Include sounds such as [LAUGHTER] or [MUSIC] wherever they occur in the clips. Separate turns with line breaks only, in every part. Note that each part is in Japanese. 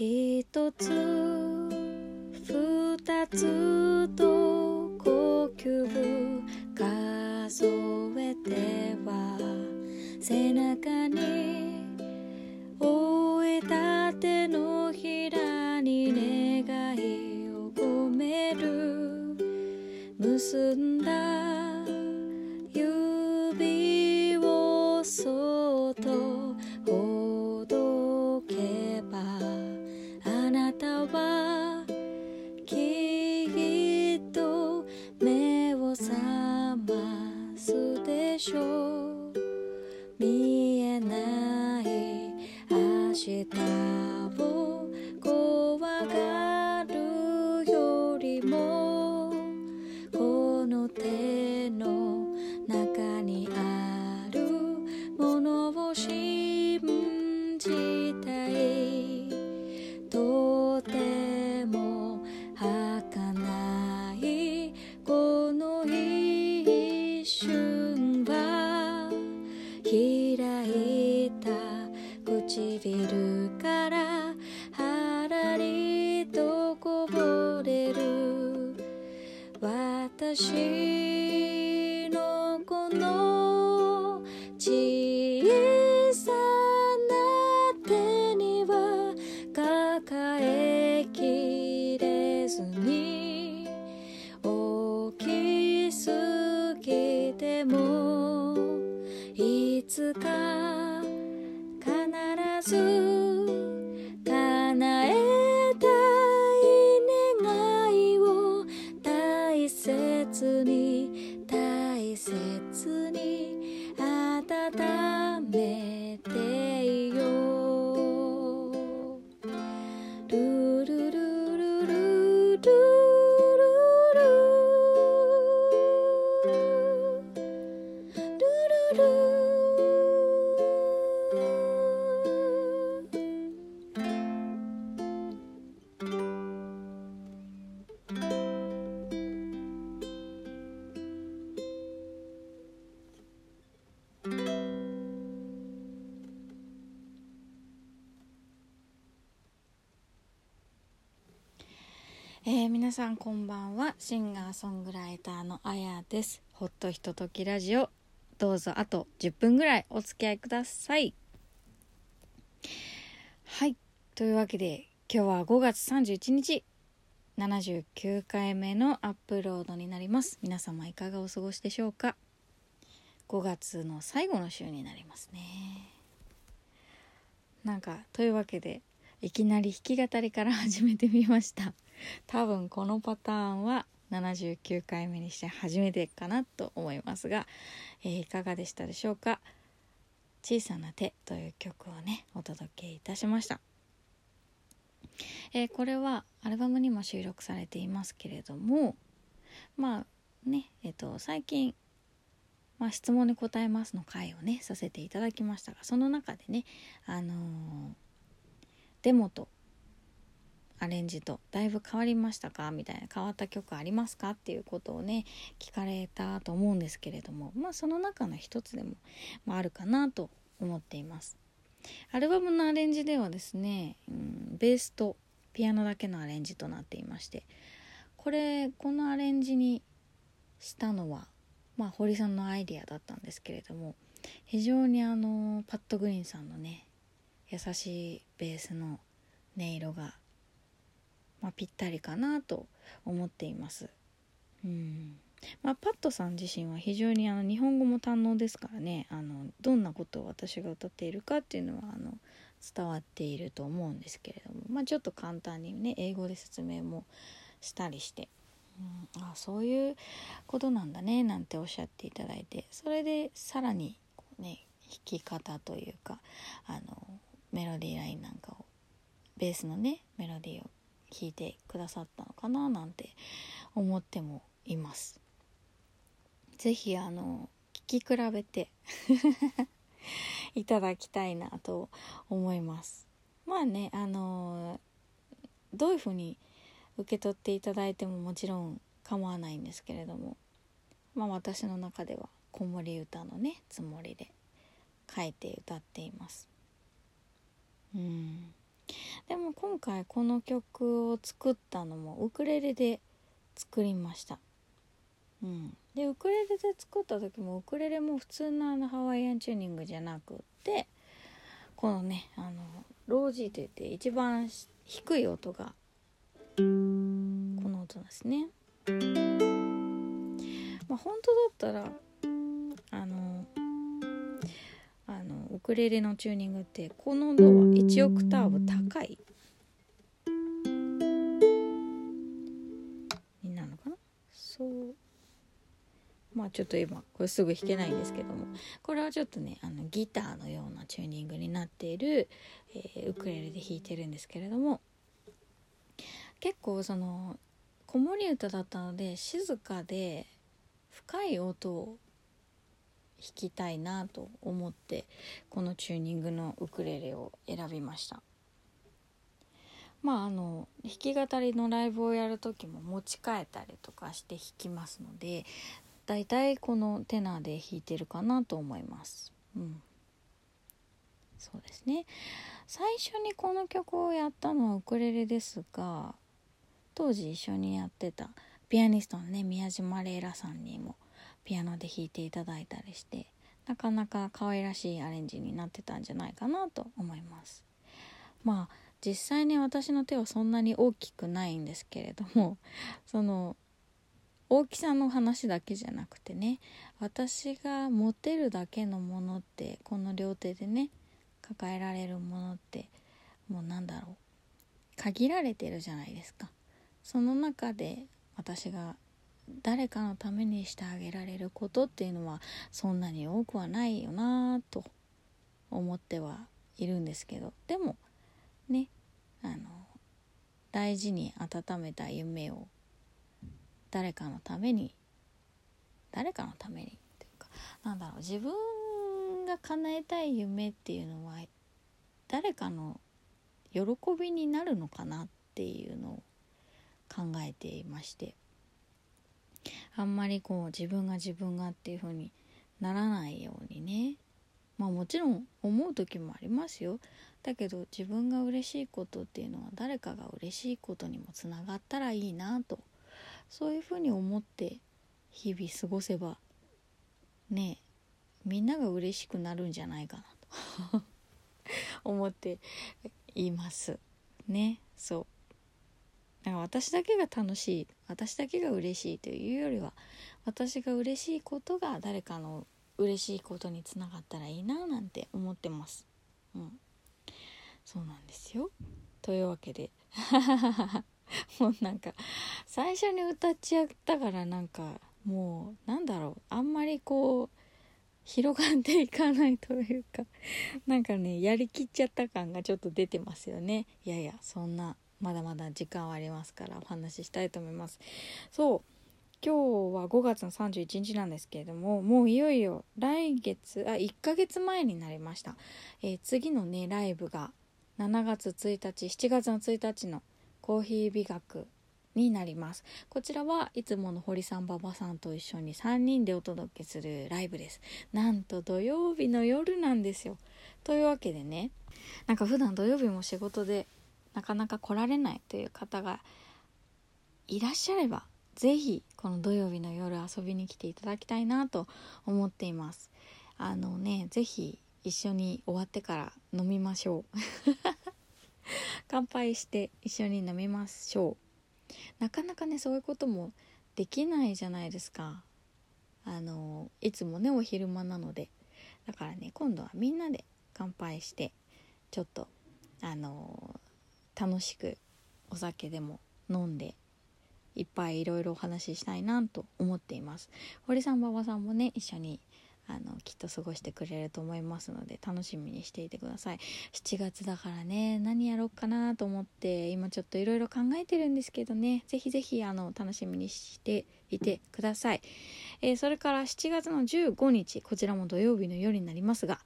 一つ二つと呼吸数えては背中に追いたての 초 私のこの小さな手には抱えきれずに大きすぎてもいつか必ずえー皆さんこんばんは。シンガーソングライターのあやです。ほっとひとときラジオ。どうぞあと10分ぐらいお付き合いください。はい。というわけで今日は5月31日。79回目のアップロードになります。皆様いかがお過ごしでしょうか。5月の最後の週になりますね。なんかというわけでいきなり弾き語りから始めてみました。多分このパターンは79回目にして初めてかなと思いますが、えーいかがでしたでしょうか「小さな手」という曲をねお届けいたしました、えーこれはアルバムにも収録されていますけれどもまあねえっ、と最近まあ、質問に答えますの回をねさせていただきましたがその中でねあのーデモと。アレンジと。だいぶ変わりましたか？みたいな。変わった曲ありますか？っていうことをね聞かれたと思うんですけれども。まあその中の一つでも、まあ、るかなと思っています。アルバムのアレンジではですね、うん、ベースとピアノだけのアレンジとなっていまして。これこのアレンジにしたのはまあ堀さんのアイディアだったんですけれども非常にあのパッド・グリーンさんのね優しいベースの音色が、まあ、ぴったりかなと思っています。うん。まあ、パッドさん自身は非常にあの日本語も堪能ですからね。あのどんなことを私が歌っているかっていうのはあの伝わっていると思うんですけれども、まあ、ちょっと簡単にね英語で説明もしたりして、うん、あそういうことなんだねなんておっしゃっていただいて。それでさらにこうね弾き方というかあのメロディーラインなんかをベースのねメロディーを弾いてくださったのかななんて思ってもいます。ぜひあの聞き比べて [LAUGHS] いただきたいなと思います。まあねあのどういうふうに受け取っていただいてももちろん構わないんですけれどもまあ私の中では子守歌のねつもりで書いて歌っています。うん。でも今回この曲を作ったのもウクレレで作りました。うん。でウクレレで作った時もウクレレも普通のあのハワイアンチューニングじゃなくってこのねあのロージーといって一番低い音がこの音ですね。まあ本当だったらあのクレレのチューニングってこの音は1オクターブ高い？になるのかな？そう。まあちょっと今これすぐ弾けないんですけども。これはちょっとねあのギターのようなチューニングになっている、えー、ウクレレで弾いてるんですけれども。結構その子守歌だったので静かで深い音を弾きたいなと思ってこのチューニングのウクレレを選びました。まああの弾き語りのライブをやる時も持ち替えたりとかして弾きますのでだいたいこのテナーで弾いてるかなと思います。うん。そうですね。最初にこの曲をやったのはウクレレですが当時一緒にやってたピアニストのね宮島レイラさんにもピアノで弾いていただいたりしてなかなか可愛らしいアレンジになってたんじゃないかなと思います。まあ実際に私の手はそんなに大きくないんですけれども [LAUGHS] その大きさの話だけじゃなくてね私が持てるだけのものってこの両手でね抱えられるものってもうなんだろう限られてるじゃないですか。その中で私が誰かのためにしてあげられることっていうのはそんなに多くはないよなと思ってはいるんですけど。でもねあの大事に温めた夢を誰かのために誰かのためにっていうかなんだろう自分が叶えたい夢っていうのは誰かの喜びになるのかなっていうのを考えていまして。あんまりこう自分が自分がっていう風にならないようにね。まあもちろん思う時もありますよ。だけど自分が嬉しいことっていうのは誰かが嬉しいことにもつながったらいいなと。そういう風に思って日々過ごせばねみんなが嬉しくなるんじゃないかなと。[LAUGHS] 思っていますね。そう。だか私だけが楽しい私だけが嬉しいというよりは私が嬉しいことが誰かの嬉しいことにつながったらいいななんて思ってます。うん。そうなんですよ。というわけで。[LAUGHS] もうなんか最初に歌っちゃったからなんかもうなんだろう。あんまりこう広がっていかないというか。なんかねやりきっちゃった感がちょっと出てますよね。いやいやそんなまだまだ時間はありますからお話ししたいと思います。そう今日は5月の31日なんですけれどももういよいよ来月あ1ヶ月前になりました、えー、次のねライブが7月1日7月の1日のコーヒー美学になります。こちらはいつもの堀さん馬場さんと一緒に3人でお届けするライブです。なんと土曜日の夜なんですよ。というわけでねなんか普段土曜日も仕事でなかなか来られないという方がいらっしゃれば是非この土曜日の夜遊びに来ていただきたいなと思っています。あのね是非一緒に終わってから飲みましょう。[LAUGHS] 乾杯して一緒に飲みましょう。なかなかねそういうこともできないじゃないですか。あのいつもねお昼間なので。だからね今度はみんなで乾杯してちょっとあの楽しくお酒でも飲んでいっぱいいろいろお話ししたいなと思っています。堀さん馬場さんもね一緒にあのきっと過ごしてくれると思いますので楽しみにしていてください。7月だからね何やろうかなと思って今ちょっといろいろ考えてるんですけどね。ぜひぜひあの楽しみにしていてください、えー、それから7月の15日こちらも土曜日の夜になりますが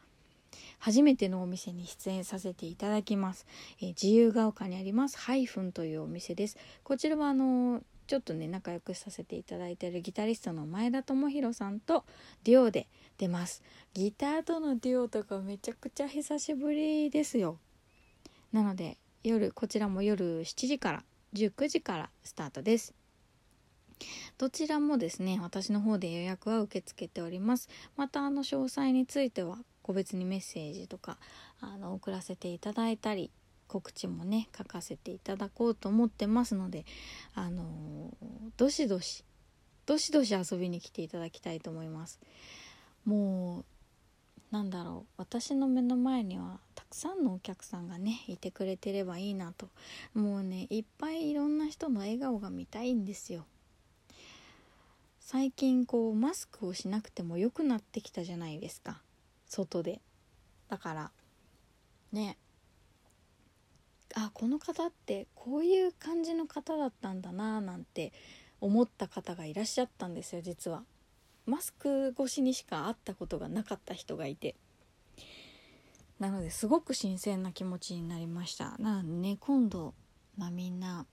初めてのお店に出演させていただきます、えー、自由が丘にあります。ハイフンというお店です。こちらはあのちょっとね仲良くさせていただいているギタリストの前田智弘さんとデュオで出ます。ギターとのデュオとかめちゃくちゃ久しぶりですよ。なので夜こちらも夜7時から19時からスタートです。どちらもですね私の方で予約は受け付けております。またあの詳細については個別にメッセージとかあの送らせていただいたり告知もね書かせていただこうと思ってますのであのどしどしどしどし遊びに来ていただきたいと思います。もうなんだろう私の目の前にはたくさんのお客さんがねいてくれてればいいなと。もうねいっぱいいろんな人の笑顔が見たいんですよ。最近こうマスクをしなくても良くなってきたじゃないですか。外で。だからね。あこの方ってこういう感じの方だったんだななんて思った方がいらっしゃったんですよ実は。マスク越しにしか会ったことがなかった人がいて。なのですごく新鮮な気持ちになりました。なのでね今度、まあ、みんな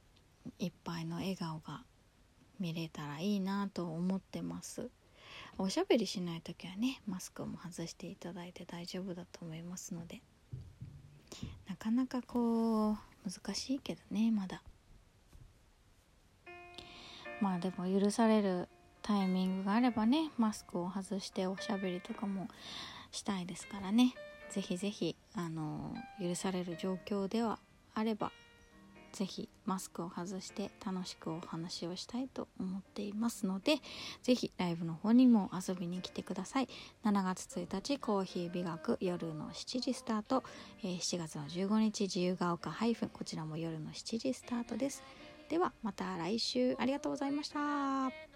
いっぱいの笑顔が見れたらいいなと思ってます。おしゃべりしない時はねマスクも外していただいて大丈夫だと思いますので。なかなかこう難しいけどねまだ。まあでも許されるタイミングがあればねマスクを外しておしゃべりとかもしたいですからね。是非是非あの許される状況ではあれば是非マスクを外して楽しくお話をしたいと思っていますので是非ライブの方にも遊びに来てください。7月1日コーヒー美学夜の7時スタート、えー、7月の15日自由が丘ハイフンこちらも夜の7時スタートです。ではまた来週。ありがとうございました。